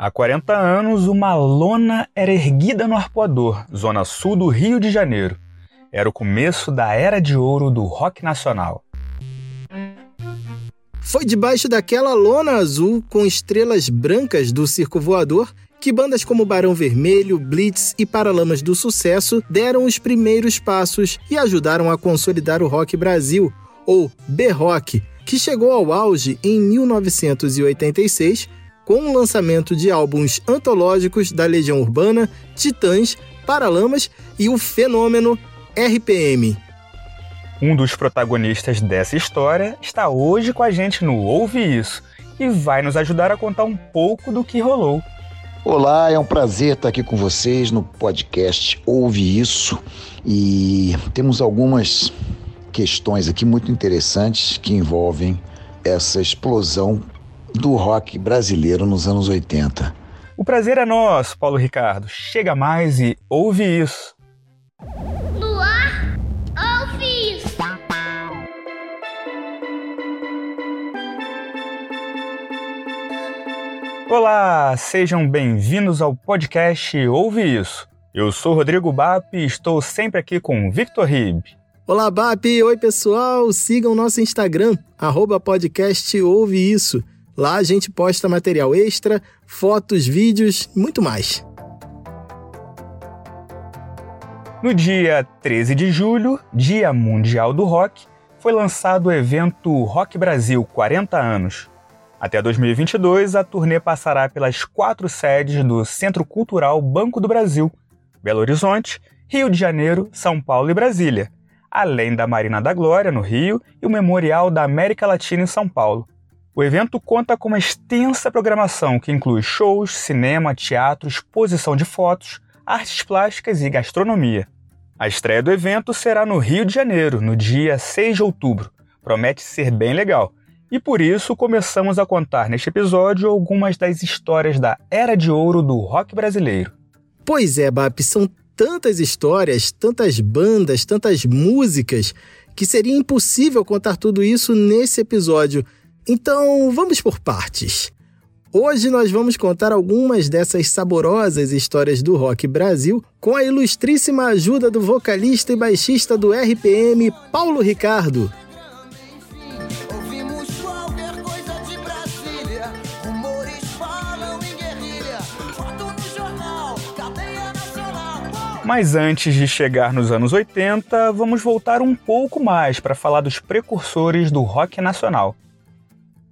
Há 40 anos, uma lona era erguida no Arpoador, zona sul do Rio de Janeiro. Era o começo da era de ouro do rock nacional. Foi debaixo daquela lona azul com estrelas brancas do circo voador que bandas como Barão Vermelho, Blitz e Paralamas do Sucesso deram os primeiros passos e ajudaram a consolidar o rock Brasil, ou B-Rock, que chegou ao auge em 1986 com o lançamento de álbuns antológicos da Legião Urbana, Titãs, Paralamas e o fenômeno RPM. Um dos protagonistas dessa história está hoje com a gente no Ouve Isso e vai nos ajudar a contar um pouco do que rolou. Olá, é um prazer estar aqui com vocês no podcast Ouve Isso e temos algumas questões aqui muito interessantes que envolvem essa explosão do rock brasileiro nos anos 80. O prazer é nosso, Paulo Ricardo. Chega mais e ouve isso. No ar, ouve isso. Olá, sejam bem-vindos ao podcast Ouve Isso. Eu sou Rodrigo Bap e estou sempre aqui com Victor Rib. Olá, Bap! Oi, pessoal! Sigam nosso Instagram, arroba podcast Ouve Isso. Lá a gente posta material extra, fotos, vídeos e muito mais. No dia 13 de julho, Dia Mundial do Rock, foi lançado o evento Rock Brasil 40 anos. Até 2022, a turnê passará pelas quatro sedes do Centro Cultural Banco do Brasil, Belo Horizonte, Rio de Janeiro, São Paulo e Brasília, além da Marina da Glória, no Rio, e o Memorial da América Latina em São Paulo. O evento conta com uma extensa programação que inclui shows, cinema, teatro, exposição de fotos, artes plásticas e gastronomia. A estreia do evento será no Rio de Janeiro, no dia 6 de outubro. Promete ser bem legal. E por isso começamos a contar neste episódio algumas das histórias da era de ouro do rock brasileiro. Pois é, Bap, são tantas histórias, tantas bandas, tantas músicas, que seria impossível contar tudo isso nesse episódio. Então, vamos por partes. Hoje nós vamos contar algumas dessas saborosas histórias do rock Brasil com a ilustríssima ajuda do vocalista e baixista do RPM, Paulo Ricardo. Mas antes de chegar nos anos 80, vamos voltar um pouco mais para falar dos precursores do rock nacional.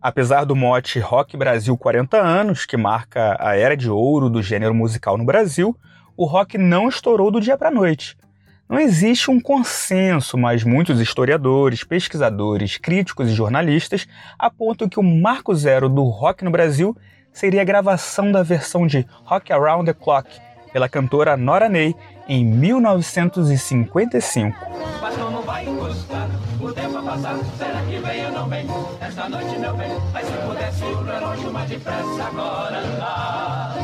Apesar do mote Rock Brasil 40 anos, que marca a era de ouro do gênero musical no Brasil, o rock não estourou do dia para a noite. Não existe um consenso, mas muitos historiadores, pesquisadores, críticos e jornalistas apontam que o marco zero do rock no Brasil seria a gravação da versão de Rock Around the Clock pela cantora Nora Ney em 1955. O tempo a passar, será que vem ou não vem? Esta noite, meu bem, mas se pudesse o relógio mais depressa agora andar.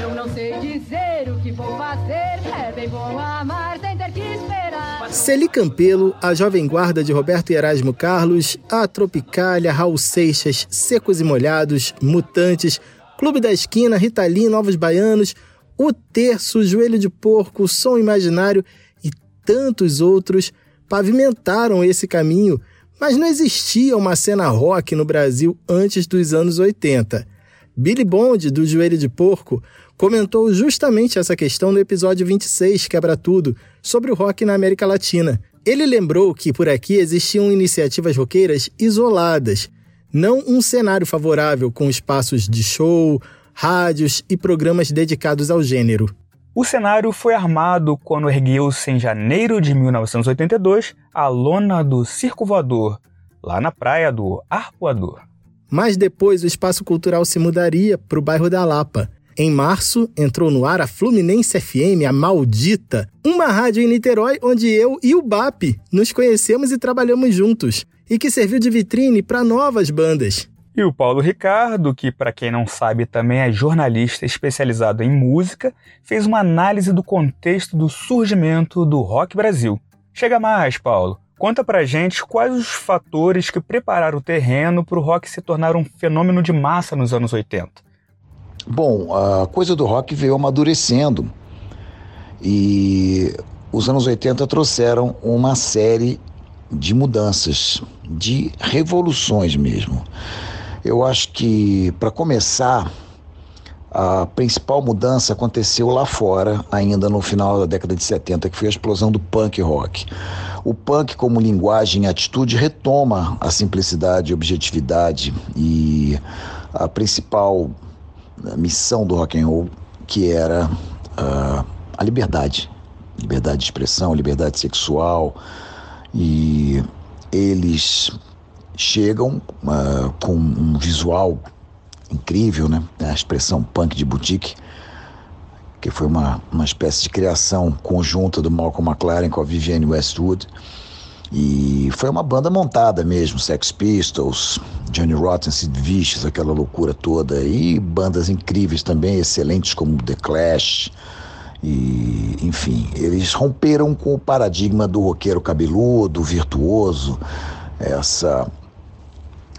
Eu não sei dizer o que vou fazer, é bem bom amar sem ter que esperar. Celi Campelo, a Jovem Guarda de Roberto Erasmo Carlos, a Tropicália, Raul Seixas, Secos e Molhados, Mutantes, Clube da Esquina, Ritalim, Novos Baianos, O Terço, Joelho de Porco, Som Imaginário e tantos outros pavimentaram esse caminho, mas não existia uma cena rock no Brasil antes dos anos 80. Billy Bond, do Joelho de Porco, comentou justamente essa questão no episódio 26, Quebra Tudo, sobre o rock na América Latina. Ele lembrou que por aqui existiam iniciativas roqueiras isoladas, não um cenário favorável com espaços de show, rádios e programas dedicados ao gênero. O cenário foi armado quando ergueu-se em janeiro de 1982 a lona do Circo Voador, lá na praia do Arpoador. Mas depois o espaço cultural se mudaria para o bairro da Lapa. Em março, entrou no ar a Fluminense FM, a Maldita, uma rádio em Niterói onde eu e o BAP nos conhecemos e trabalhamos juntos, e que serviu de vitrine para novas bandas. E o Paulo Ricardo, que para quem não sabe também é jornalista especializado em música, fez uma análise do contexto do surgimento do rock Brasil. Chega mais, Paulo. Conta pra gente quais os fatores que prepararam o terreno para o rock se tornar um fenômeno de massa nos anos 80. Bom, a coisa do rock veio amadurecendo e os anos 80 trouxeram uma série de mudanças, de revoluções mesmo. Eu acho que, para começar, a principal mudança aconteceu lá fora, ainda no final da década de 70, que foi a explosão do punk rock. O punk, como linguagem e atitude, retoma a simplicidade e objetividade e a principal missão do rock and roll, que era uh, a liberdade, liberdade de expressão, liberdade sexual, e eles chegam uh, com um visual incrível, né? A expressão punk de boutique, que foi uma, uma espécie de criação conjunta do Malcolm McLaren com a Vivienne Westwood. E foi uma banda montada mesmo, Sex Pistols, Johnny Rotten, Sid Vicious, aquela loucura toda. E bandas incríveis também, excelentes como The Clash, e, enfim, eles romperam com o paradigma do roqueiro cabeludo, virtuoso, essa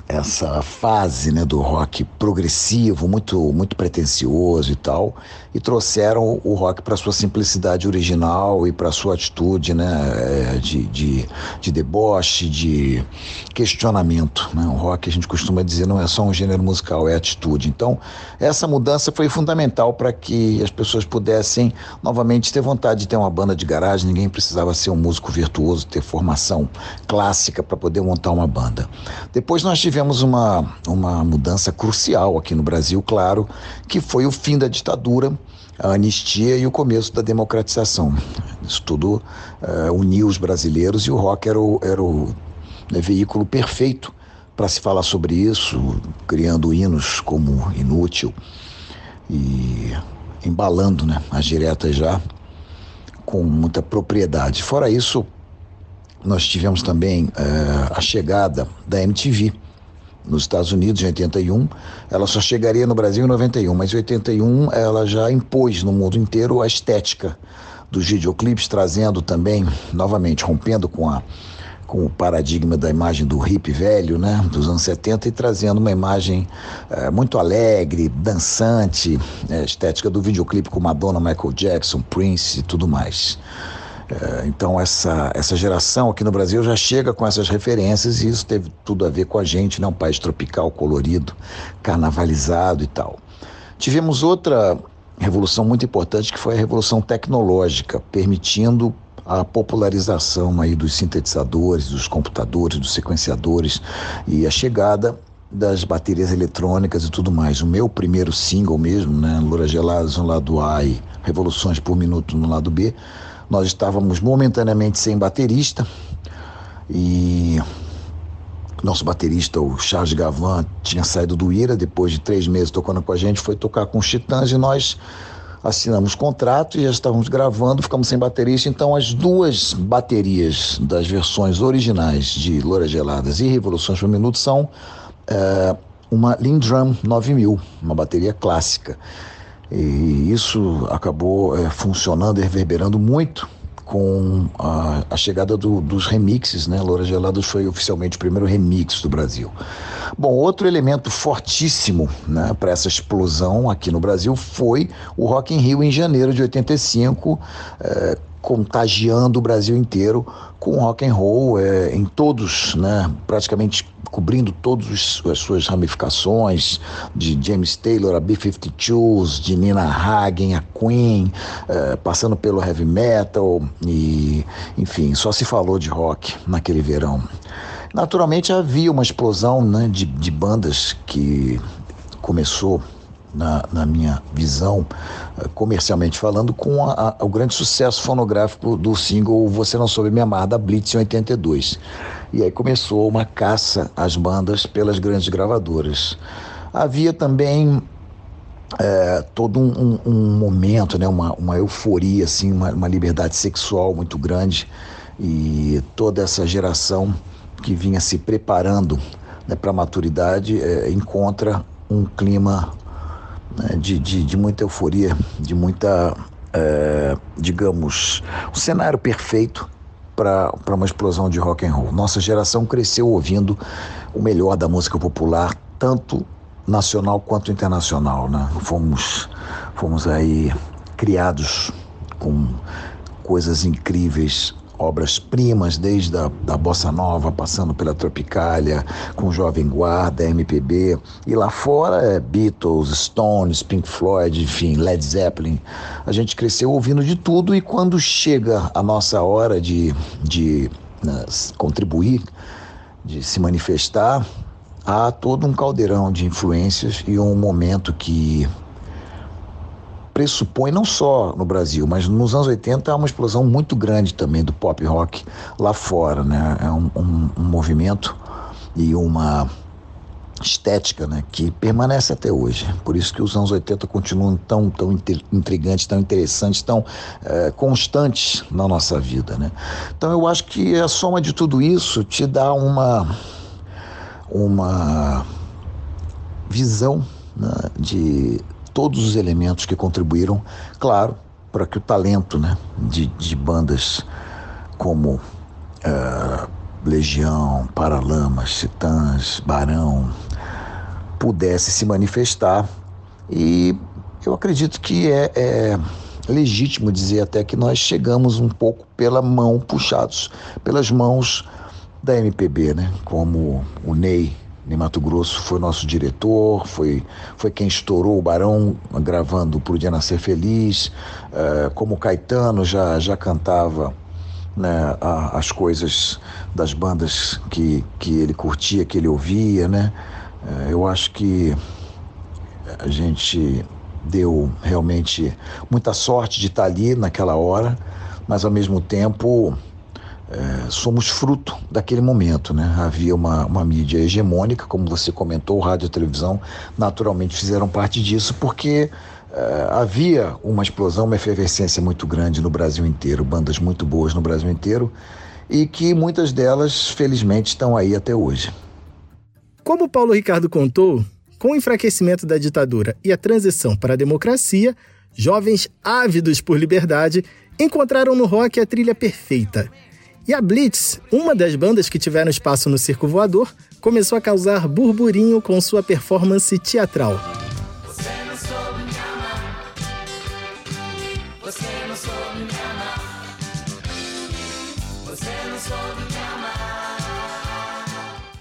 essa fase né, do rock progressivo, muito, muito pretencioso e tal, e trouxeram o rock para sua simplicidade original e para sua atitude né, é, de, de, de deboche, de questionamento. Né? O rock, a gente costuma dizer, não é só um gênero musical, é atitude. Então, essa mudança foi fundamental para que as pessoas pudessem novamente ter vontade de ter uma banda de garagem, ninguém precisava ser um músico virtuoso, ter formação clássica para poder montar uma banda. Depois nós tivemos tivemos uma, uma mudança crucial aqui no Brasil, claro, que foi o fim da ditadura, a anistia e o começo da democratização. Isso tudo uh, uniu os brasileiros e o rock era o, era o né, veículo perfeito para se falar sobre isso, criando hinos como Inútil e embalando né, as diretas já com muita propriedade. Fora isso, nós tivemos também uh, a chegada da MTV nos Estados Unidos em 81, ela só chegaria no Brasil em 91, mas em 81 ela já impôs no mundo inteiro a estética dos videoclipes, trazendo também, novamente, rompendo com a com o paradigma da imagem do hip velho, né, dos anos 70 e trazendo uma imagem é, muito alegre, dançante, é, estética do videoclipe com Madonna, Michael Jackson, Prince e tudo mais. É, então essa, essa geração aqui no Brasil já chega com essas referências e isso teve tudo a ver com a gente, né? um país tropical, colorido, carnavalizado e tal. Tivemos outra revolução muito importante que foi a revolução tecnológica, permitindo a popularização aí dos sintetizadores, dos computadores, dos sequenciadores e a chegada das baterias eletrônicas e tudo mais. O meu primeiro single mesmo, né, Loura Geladas no lado A e Revoluções por Minuto no lado B, nós estávamos momentaneamente sem baterista e nosso baterista, o Charles Gavan, tinha saído do Ira depois de três meses tocando com a gente, foi tocar com os Titãs e nós assinamos contrato e já estávamos gravando, ficamos sem baterista. Então, as duas baterias das versões originais de Loura Geladas e Revoluções por Minuto são é, uma Lindrum 9000, uma bateria clássica. E isso acabou é, funcionando reverberando muito com a, a chegada do, dos remixes, né? Loura Gelados foi oficialmente o primeiro remix do Brasil. Bom, outro elemento fortíssimo né, para essa explosão aqui no Brasil foi o Rock in Rio em janeiro de 85, é, contagiando o Brasil inteiro com rock and roll é, em todos, né, praticamente cobrindo todas as suas ramificações, de James Taylor a B-52s, de Nina Hagen a Queen, é, passando pelo heavy metal e, enfim, só se falou de rock naquele verão. Naturalmente havia uma explosão né, de, de bandas que começou na, na minha visão, comercialmente falando, com a, a, o grande sucesso fonográfico do single Você Não Soube Me Amar, da Blitz em 82. E aí começou uma caça às bandas pelas grandes gravadoras. Havia também é, todo um, um, um, momento, né, uma, uma euforia, assim, uma, uma liberdade sexual muito grande e toda essa geração que vinha se preparando né, para a maturidade é, encontra um clima né, de, de, de, muita euforia, de muita, é, digamos, um cenário perfeito para uma explosão de rock and roll. Nossa geração cresceu ouvindo o melhor da música popular, tanto nacional quanto internacional, né? Fomos, fomos aí criados com coisas incríveis obras-primas, desde a da Bossa Nova, passando pela Tropicália, com Jovem Guarda, MPB, e lá fora é Beatles, Stones, Pink Floyd, enfim, Led Zeppelin. A gente cresceu ouvindo de tudo e quando chega a nossa hora de, de né, contribuir, de se manifestar, há todo um caldeirão de influências e um momento que pressupõe, não só no Brasil, mas nos anos 80 há uma explosão muito grande também do pop rock lá fora. Né? É um, um, um movimento e uma estética né, que permanece até hoje. Por isso que os anos 80 continuam tão, tão intrigantes, tão interessantes, tão é, constantes na nossa vida. Né? Então eu acho que a soma de tudo isso te dá uma, uma visão né, de todos os elementos que contribuíram, claro, para que o talento né, de, de bandas como uh, Legião, Paralamas, Titãs, Barão pudesse se manifestar. E eu acredito que é, é legítimo dizer até que nós chegamos um pouco pela mão, puxados pelas mãos da MPB, né? como o Ney em Mato Grosso foi nosso diretor, foi, foi quem estourou o Barão gravando Por Dia Nascer Feliz, uh, como Caetano já, já cantava né, a, as coisas das bandas que, que ele curtia, que ele ouvia, né? Uh, eu acho que a gente deu realmente muita sorte de estar ali naquela hora, mas ao mesmo tempo é, somos fruto daquele momento. Né? Havia uma, uma mídia hegemônica, como você comentou, rádio e televisão naturalmente fizeram parte disso, porque é, havia uma explosão, uma efervescência muito grande no Brasil inteiro, bandas muito boas no Brasil inteiro, e que muitas delas, felizmente, estão aí até hoje. Como Paulo Ricardo contou, com o enfraquecimento da ditadura e a transição para a democracia, jovens ávidos por liberdade encontraram no rock a trilha perfeita e a Blitz, uma das bandas que tiveram espaço no Circo Voador, começou a causar burburinho com sua performance teatral.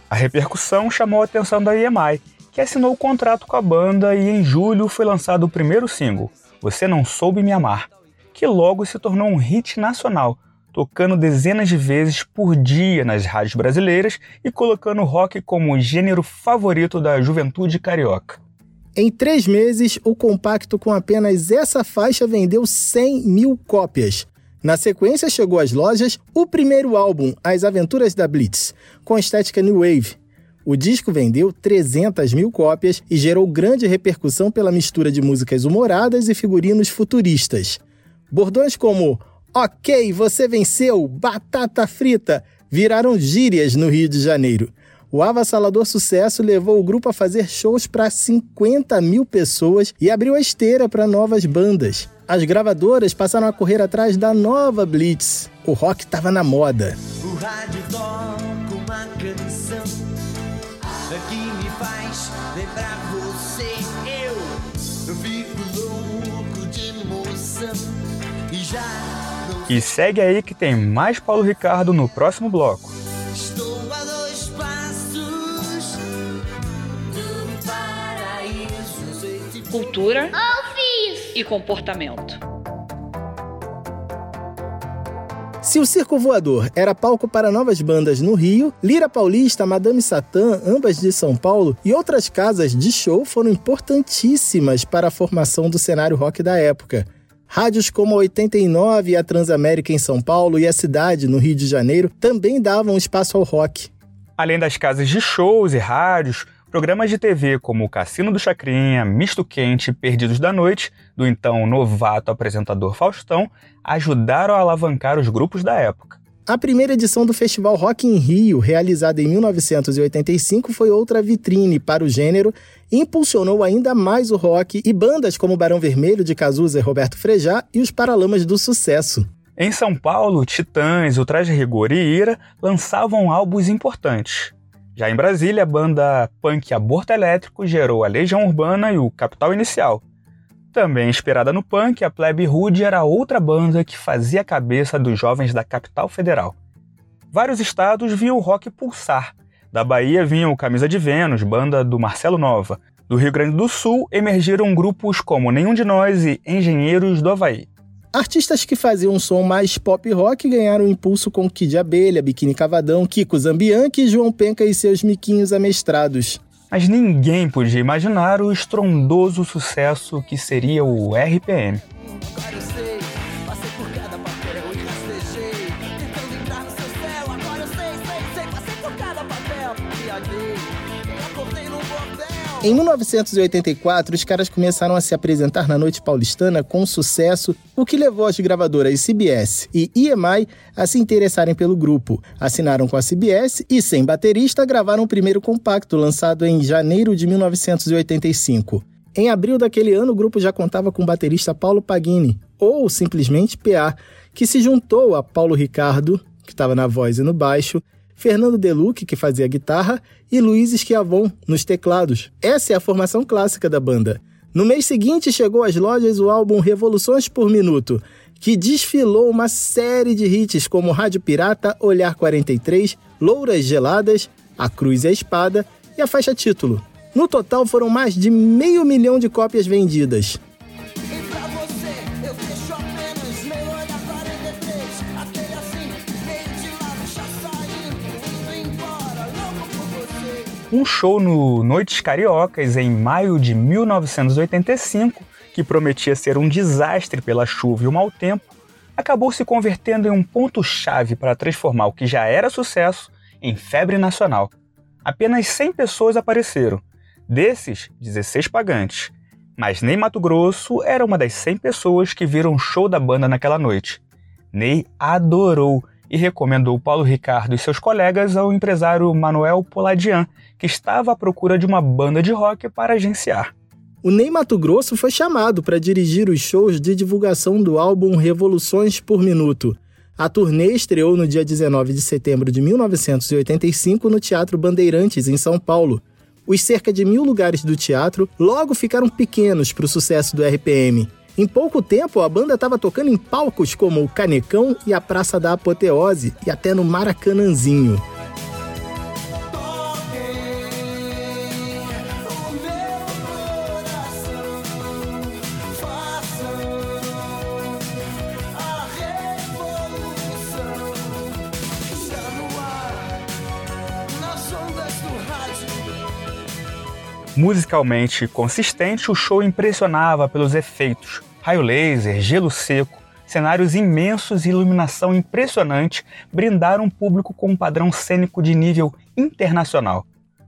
A repercussão chamou a atenção da EMI, que assinou o contrato com a banda e em julho foi lançado o primeiro single, Você Não Soube Me Amar, que logo se tornou um hit nacional, tocando dezenas de vezes por dia nas rádios brasileiras e colocando o rock como o gênero favorito da juventude carioca. Em três meses, o compacto com apenas essa faixa vendeu 100 mil cópias. Na sequência, chegou às lojas o primeiro álbum, As Aventuras da Blitz, com estética New Wave. O disco vendeu 300 mil cópias e gerou grande repercussão pela mistura de músicas humoradas e figurinos futuristas. Bordões como Ok, você venceu! Batata frita! Viraram gírias no Rio de Janeiro. O avassalador sucesso levou o grupo a fazer shows para 50 mil pessoas e abriu a esteira para novas bandas. As gravadoras passaram a correr atrás da nova Blitz. O rock estava na moda. O rádio e segue aí que tem mais Paulo Ricardo no próximo bloco. Estou a dois passos do paraíso. Cultura e comportamento. Se o Circo Voador era palco para novas bandas no Rio, Lira Paulista, Madame Satã, ambas de São Paulo, e outras casas de show foram importantíssimas para a formação do cenário rock da época. Rádios como a 89, a Transamérica em São Paulo e a Cidade, no Rio de Janeiro, também davam espaço ao rock. Além das casas de shows e rádios, programas de TV como o Cassino do Chacrinha, Misto Quente e Perdidos da Noite, do então novato apresentador Faustão, ajudaram a alavancar os grupos da época. A primeira edição do Festival Rock in Rio, realizada em 1985, foi outra vitrine para o gênero e impulsionou ainda mais o rock e bandas como Barão Vermelho de Cazuza e Roberto Frejá e os Paralamas do Sucesso. Em São Paulo, Titãs, O Traje Rigor e Ira lançavam álbuns importantes. Já em Brasília, a banda punk Aborto Elétrico gerou a Legião Urbana e o Capital Inicial. Também inspirada no punk, a Plebe Rude era outra banda que fazia a cabeça dos jovens da capital federal. Vários estados viam o rock pulsar. Da Bahia vinha o Camisa de Vênus, banda do Marcelo Nova. Do Rio Grande do Sul emergiram grupos como Nenhum de Nós e Engenheiros do Havaí. Artistas que faziam um som mais pop rock ganharam impulso com Kid Abelha, Biquíni Cavadão, Kiko Zambianchi João Penca e seus miquinhos amestrados mas ninguém podia imaginar o estrondoso sucesso que seria o RPM. Em 1984, os caras começaram a se apresentar na noite paulistana com sucesso, o que levou as gravadoras CBS e EMI a se interessarem pelo grupo. Assinaram com a CBS e, sem baterista, gravaram o primeiro compacto, lançado em janeiro de 1985. Em abril daquele ano, o grupo já contava com o baterista Paulo Pagini, ou simplesmente PA, que se juntou a Paulo Ricardo, que estava na voz e no baixo, Fernando Deluque, que fazia guitarra, e Luiz Esquiavon, nos teclados. Essa é a formação clássica da banda. No mês seguinte chegou às lojas o álbum Revoluções por Minuto, que desfilou uma série de hits como Rádio Pirata, Olhar 43, Louras Geladas, A Cruz e a Espada e a faixa título. No total foram mais de meio milhão de cópias vendidas. Um show no Noites Cariocas em maio de 1985, que prometia ser um desastre pela chuva e o mau tempo, acabou se convertendo em um ponto-chave para transformar o que já era sucesso em febre nacional. Apenas 100 pessoas apareceram, desses, 16 pagantes. Mas Ney Mato Grosso era uma das 100 pessoas que viram o show da banda naquela noite. Ney adorou e recomendou Paulo Ricardo e seus colegas ao empresário Manuel Poladian, que estava à procura de uma banda de rock para agenciar. O Ney Mato Grosso foi chamado para dirigir os shows de divulgação do álbum Revoluções por Minuto. A turnê estreou no dia 19 de setembro de 1985 no Teatro Bandeirantes, em São Paulo. Os cerca de mil lugares do teatro logo ficaram pequenos para o sucesso do RPM. Em pouco tempo, a banda estava tocando em palcos como o Canecão e a Praça da Apoteose e até no Maracanãzinho. Musicalmente consistente, o show impressionava pelos efeitos: raio laser, gelo seco, cenários imensos e iluminação impressionante brindaram o público com um padrão cênico de nível internacional.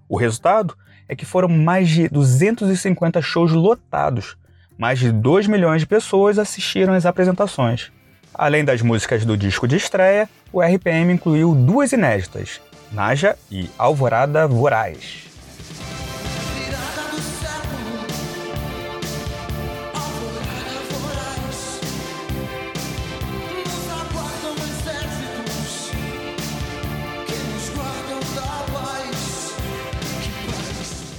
O resultado é que foram mais de 250 shows lotados. Mais de 2 milhões de pessoas assistiram às apresentações. Além das músicas do disco de estreia, o RPM incluiu duas inéditas, Naja e Alvorada Voraz.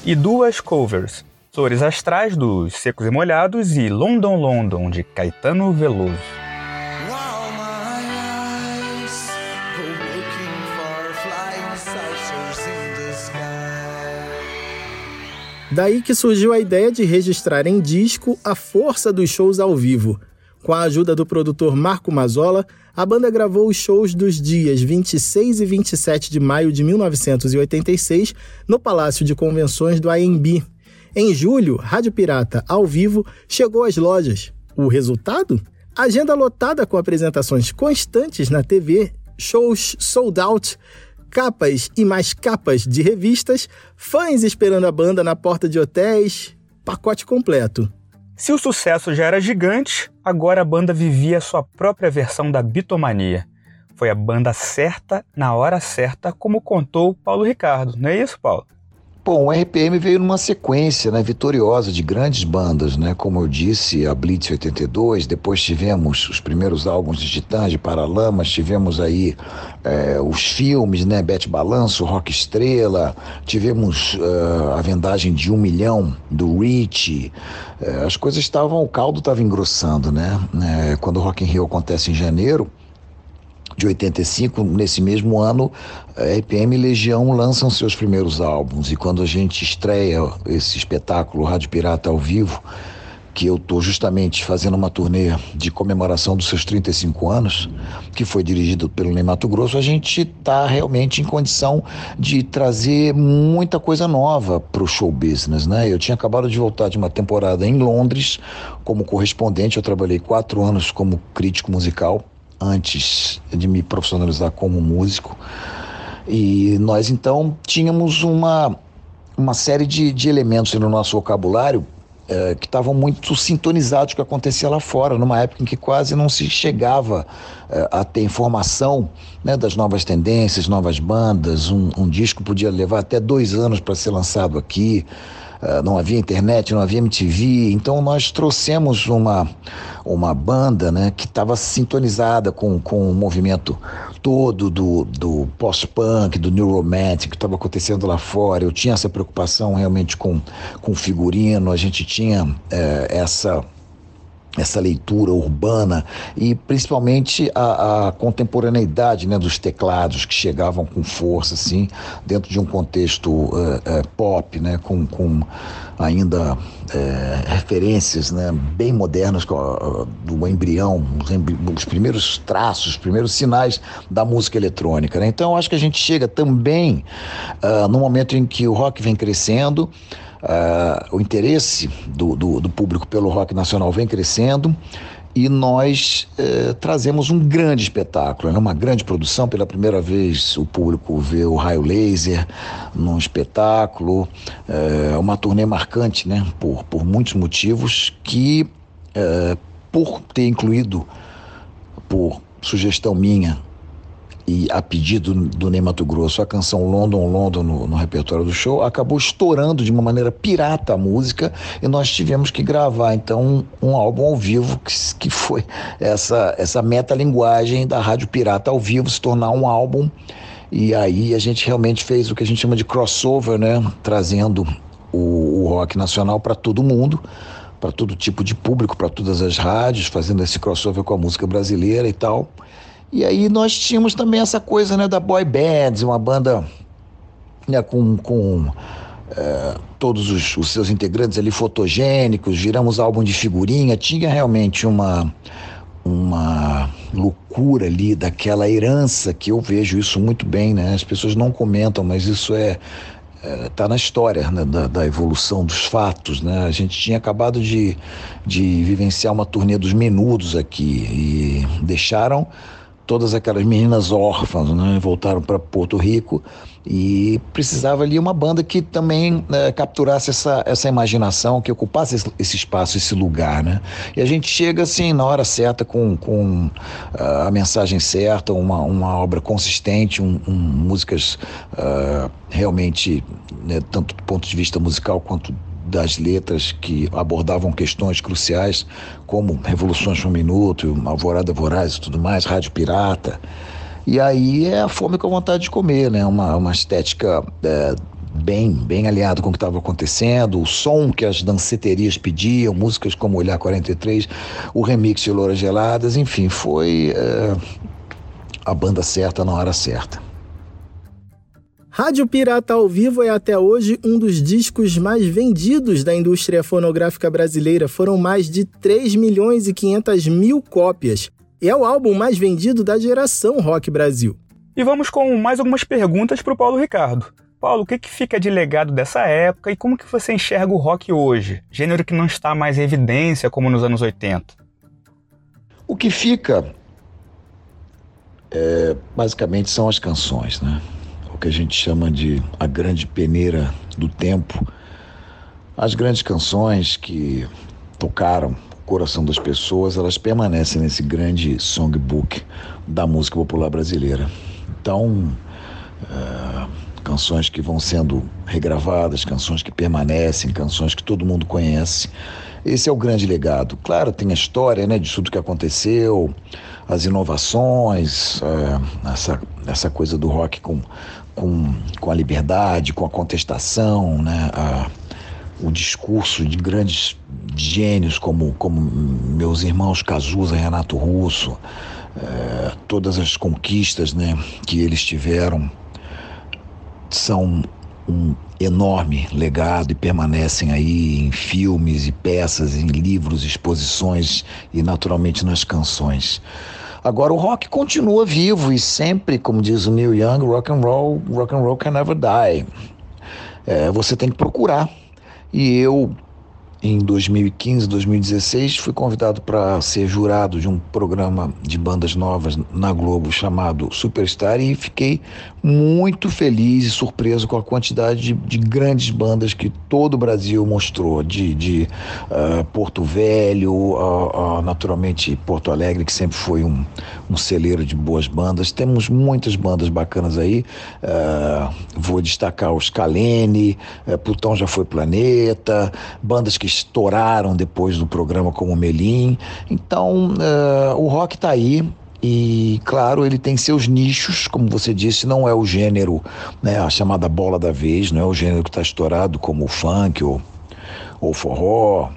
E duas covers, Flores Astrais dos Secos e Molhados e London London de Caetano Veloso. Daí que surgiu a ideia de registrar em disco a força dos shows ao vivo. Com a ajuda do produtor Marco Mazzola, a banda gravou os shows dos dias 26 e 27 de maio de 1986 no Palácio de Convenções do AMB. Em julho, Rádio Pirata, ao vivo, chegou às lojas. O resultado? Agenda lotada com apresentações constantes na TV, shows sold out, capas e mais capas de revistas, fãs esperando a banda na porta de hotéis, pacote completo. Se o sucesso já era gigante, agora a banda vivia sua própria versão da bitomania. Foi a banda certa na hora certa, como contou Paulo Ricardo, não é isso, Paulo? Bom, o RPM veio numa sequência né, vitoriosa de grandes bandas, né? Como eu disse, a Blitz 82, depois tivemos os primeiros álbuns de Titãs, de Paralamas, tivemos aí é, os filmes, né? Bete Balanço, Rock Estrela, tivemos uh, a vendagem de um milhão do Rich. Uh, as coisas estavam, o caldo estava engrossando, né? Uh, quando o Rock in Rio acontece em janeiro, de 85, nesse mesmo ano, RPM e Legião lançam seus primeiros álbuns. E quando a gente estreia esse espetáculo Rádio Pirata ao vivo, que eu estou justamente fazendo uma turnê de comemoração dos seus 35 anos, que foi dirigido pelo Ney Mato Grosso, a gente está realmente em condição de trazer muita coisa nova para o show business. Né? Eu tinha acabado de voltar de uma temporada em Londres como correspondente, eu trabalhei quatro anos como crítico musical antes de me profissionalizar como músico. E nós então tínhamos uma, uma série de, de elementos no nosso vocabulário é, que estavam muito sintonizados com o que acontecia lá fora, numa época em que quase não se chegava é, a ter informação né, das novas tendências, novas bandas. Um, um disco podia levar até dois anos para ser lançado aqui. Uh, não havia internet, não havia MTV, então nós trouxemos uma, uma banda né, que estava sintonizada com, com o movimento todo do, do post-punk, do new romantic que estava acontecendo lá fora. Eu tinha essa preocupação realmente com, com figurino, a gente tinha é, essa essa leitura urbana e principalmente a, a, contemporaneidade né, dos teclados que chegavam com força assim dentro de um contexto uh, uh, pop né, com, com ainda uh, referências né, bem modernas do embrião os, os, primeiros traços os primeiros sinais da música eletrônica né? então acho que a gente chega também no momento em que o rock vem crescendo Uh, o interesse do, do, do, público pelo rock nacional vem crescendo e nós uh, trazemos um grande espetáculo, né? uma grande produção. Pela primeira vez o público vê o Raio Laser num espetáculo, uh, uma turnê marcante né? por, por muitos motivos que, por ter incluído, por sugestão minha, e a pedido do Ney Mato Grosso a canção London London no, no, repertório do show, acabou estourando de uma maneira pirata a música e nós tivemos que gravar então um, um álbum ao vivo que, que foi essa, essa metalinguagem da rádio pirata ao vivo se tornar um álbum e aí a gente realmente fez o que a gente chama de crossover, né? Trazendo o, o rock nacional para todo mundo para todo tipo de público, para todas as rádios, fazendo esse crossover com a música brasileira e tal. E aí nós tínhamos também essa coisa né, da boy bands, uma banda né, com, com é, todos os, os, seus integrantes ali fotogênicos, viramos álbum de figurinha, tinha realmente uma, uma loucura ali daquela herança que eu vejo isso muito bem, né? As pessoas não comentam, mas isso é está é, na história né, da, da, evolução dos fatos. Né? A gente tinha acabado de, de vivenciar uma turnê dos menudos aqui e deixaram todas aquelas meninas órfãs, né? Voltaram para Porto Rico e precisava ali uma banda que também né, capturasse essa, essa imaginação, que ocupasse esse, espaço, esse lugar, né? E a gente chega assim na hora certa com, com uh, a mensagem certa, uma, uma obra consistente, um, um músicas uh, realmente, né, tanto do ponto de vista musical quanto das letras que abordavam questões cruciais como Revoluções um Minuto, Alvorada Voraz e tudo mais, Rádio Pirata. E aí é a fome com a vontade de comer, né? Uma, uma estética é, bem, bem alinhada com o que estava acontecendo, o som que as danceterias pediam, músicas como Olhar 43, o remix de Louras Geladas, enfim, foi é, a banda certa na hora certa. Rádio Pirata ao Vivo é até hoje um dos discos mais vendidos da indústria fonográfica brasileira. Foram mais de 3 milhões e 500 mil cópias. E é o álbum mais vendido da geração Rock Brasil. E vamos com mais algumas perguntas para o Paulo Ricardo. Paulo, o que, que fica de legado dessa época e como que você enxerga o rock hoje? Gênero que não está mais em evidência como nos anos 80. O que fica, é, basicamente, são as canções, né? O que a gente chama de a grande peneira do tempo, as grandes canções que tocaram o coração das pessoas, elas permanecem nesse grande songbook da música popular brasileira. Então, uh, canções que vão sendo regravadas, canções que permanecem, canções que todo mundo conhece. Esse é o grande legado. Claro, tem a história né, de tudo que aconteceu, as inovações, é, essa, essa coisa do rock com, com, com a liberdade, com a contestação, né, a, o discurso de grandes gênios como, como meus irmãos Cazuza e Renato Russo, é, todas as conquistas né, que eles tiveram são um enorme legado e permanecem aí em filmes e peças, em livros, exposições e naturalmente nas canções. Agora o rock continua vivo e sempre, como diz o Neil Young, rock and roll, rock and roll can never die. É, você tem que procurar. E eu em 2015, 2016, fui convidado para ser jurado de um programa de bandas novas na Globo chamado Superstar e fiquei muito feliz e surpreso com a quantidade de, de grandes bandas que todo o Brasil mostrou, de, de uh, Porto Velho, uh, uh, naturalmente Porto Alegre, que sempre foi um, um celeiro de boas bandas. Temos muitas bandas bacanas aí. vou destacar os Calene, Plutão já foi Planeta, bandas que estouraram depois do programa como Melim. Então, uh, o rock está aí. E, claro, ele tem seus nichos, como você disse, não é o gênero, né, a chamada bola da vez, não é o gênero que está estourado como o funk ou, o forró,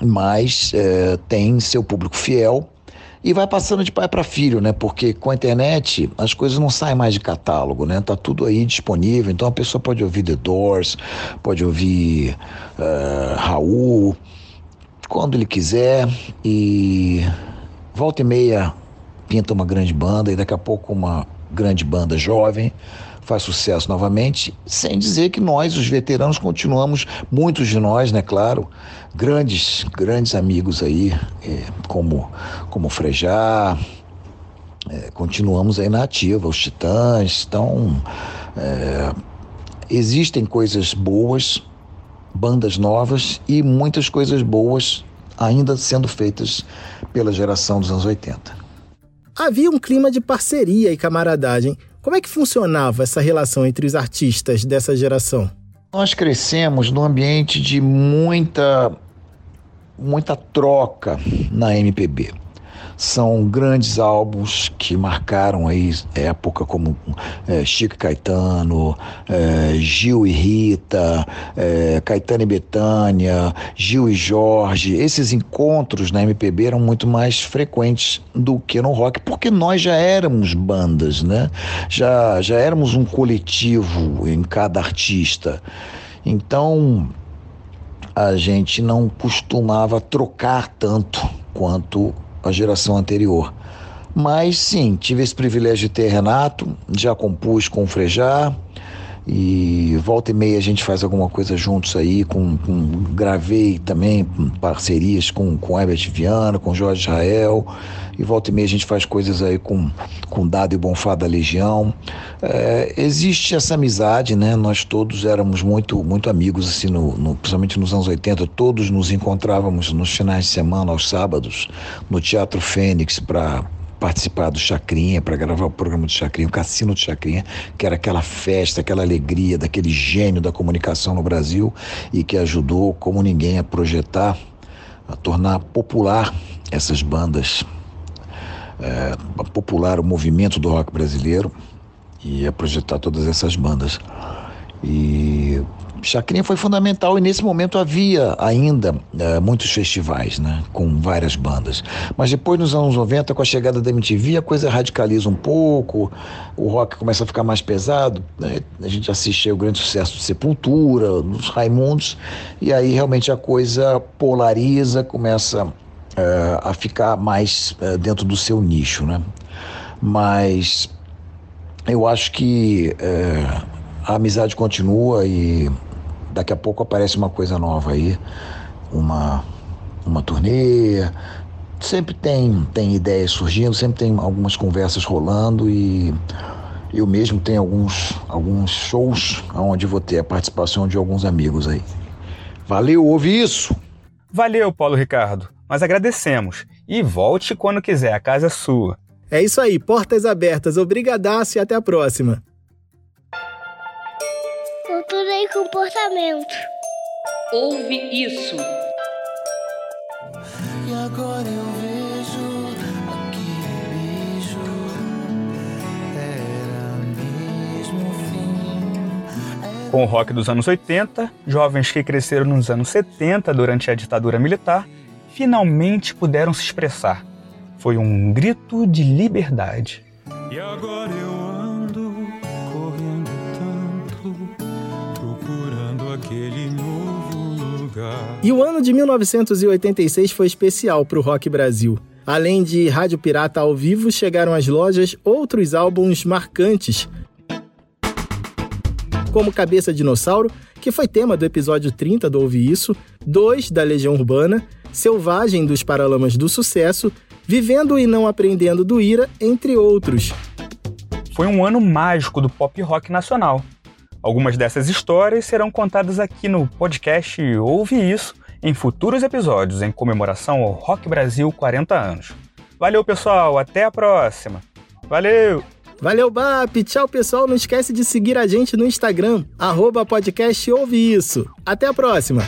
mas é, tem seu público fiel e vai passando de pai para filho, né? Porque com a internet as coisas não saem mais de catálogo, né? Tá tudo aí disponível, então a pessoa pode ouvir The Doors, pode ouvir uh, Raul, quando ele quiser e volta e meia pinta uma grande banda e daqui a pouco uma grande banda jovem faz sucesso novamente, sem dizer que nós, os veteranos, continuamos, muitos de nós, né, claro, grandes, grandes amigos aí, é, como, como Frejá, é, continuamos aí na ativa, os Titãs, então é, existem coisas boas, bandas novas e muitas coisas boas ainda sendo feitas pela geração dos anos 80. Havia um clima de parceria e camaradagem como é que funcionava essa relação entre os artistas dessa geração? Nós crescemos num ambiente de muita muita troca na MPB. São grandes álbuns que marcaram aí época como é, Chico Caetano, é, Gil e Rita, é, Caetano e Betânia, Gil e Jorge. Esses encontros na MPB eram muito mais frequentes do que no rock, porque nós já éramos bandas, né? Já, já éramos um coletivo em cada artista. Então, a gente não costumava trocar tanto quanto a geração anterior. Mas sim, tive esse privilégio de ter Renato, já compus com o Frejá, e volta e meia a gente faz alguma coisa juntos aí, com, com gravei também parcerias com, com Herbert Viana, com Jorge Israel, e volta e meia a gente faz coisas aí com, com Dado e Bonfá da Legião. É, existe essa amizade, né? Nós todos éramos muito, muito amigos, assim, no, no, principalmente nos anos 80, todos nos encontrávamos nos finais de semana, aos sábados, no Teatro Fênix, para participar do Chacrinha, para gravar o programa do Chacrinha, o Cassino do Chacrinha, que era aquela festa, aquela alegria daquele gênio da comunicação no Brasil e que ajudou como ninguém a projetar, a tornar popular essas bandas, é, popular o movimento do rock brasileiro e a projetar todas essas bandas. E Chacrinha foi fundamental e nesse momento havia ainda uh, muitos festivais, né, com várias bandas. Mas depois, nos anos 90, com a chegada da MTV, a coisa radicaliza um pouco, o rock começa a ficar mais pesado. Né? A gente assiste o grande sucesso de Sepultura, dos Raimundos, e aí realmente a coisa polariza, começa uh, a ficar mais uh, dentro do seu nicho, né? Mas eu acho que a amizade continua e daqui a pouco aparece uma coisa nova aí, uma, uma turnê. Sempre tem, tem ideias surgindo, sempre tem algumas conversas rolando e eu mesmo tenho alguns, alguns shows onde vou ter a participação de alguns amigos aí. Valeu, ouve isso! Valeu, Paulo Ricardo. Nós agradecemos. E volte quando quiser, a casa é sua. É isso aí, portas abertas. Obrigadaço e até a próxima. Cultura e comportamento. Ouve isso. E agora eu vejo aquele beijo era mesmo fim. Com o rock dos anos 80, jovens que cresceram nos anos 70 durante a ditadura militar finalmente puderam se expressar. Foi um grito de liberdade. E agora eu ando procurando aquele novo lugar. E o ano de 1986 foi especial para o Rock Brasil. Além de Rádio Pirata ao vivo, chegaram às lojas outros álbuns marcantes, como Cabeça Dinossauro, que foi tema do episódio 30 do Ouvi Isso, Dois da Legião Urbana, Selvagem dos Paralamas do Sucesso, Vivendo e Não Aprendendo do Ira, entre outros. Foi um ano mágico do pop rock nacional. Algumas dessas histórias serão contadas aqui no podcast Ouve Isso em futuros episódios em comemoração ao Rock Brasil 40 anos. Valeu, pessoal, até a próxima. Valeu! Valeu, BAP! Tchau, pessoal! Não esquece de seguir a gente no Instagram, arroba podcast Ouve Isso. Até a próxima!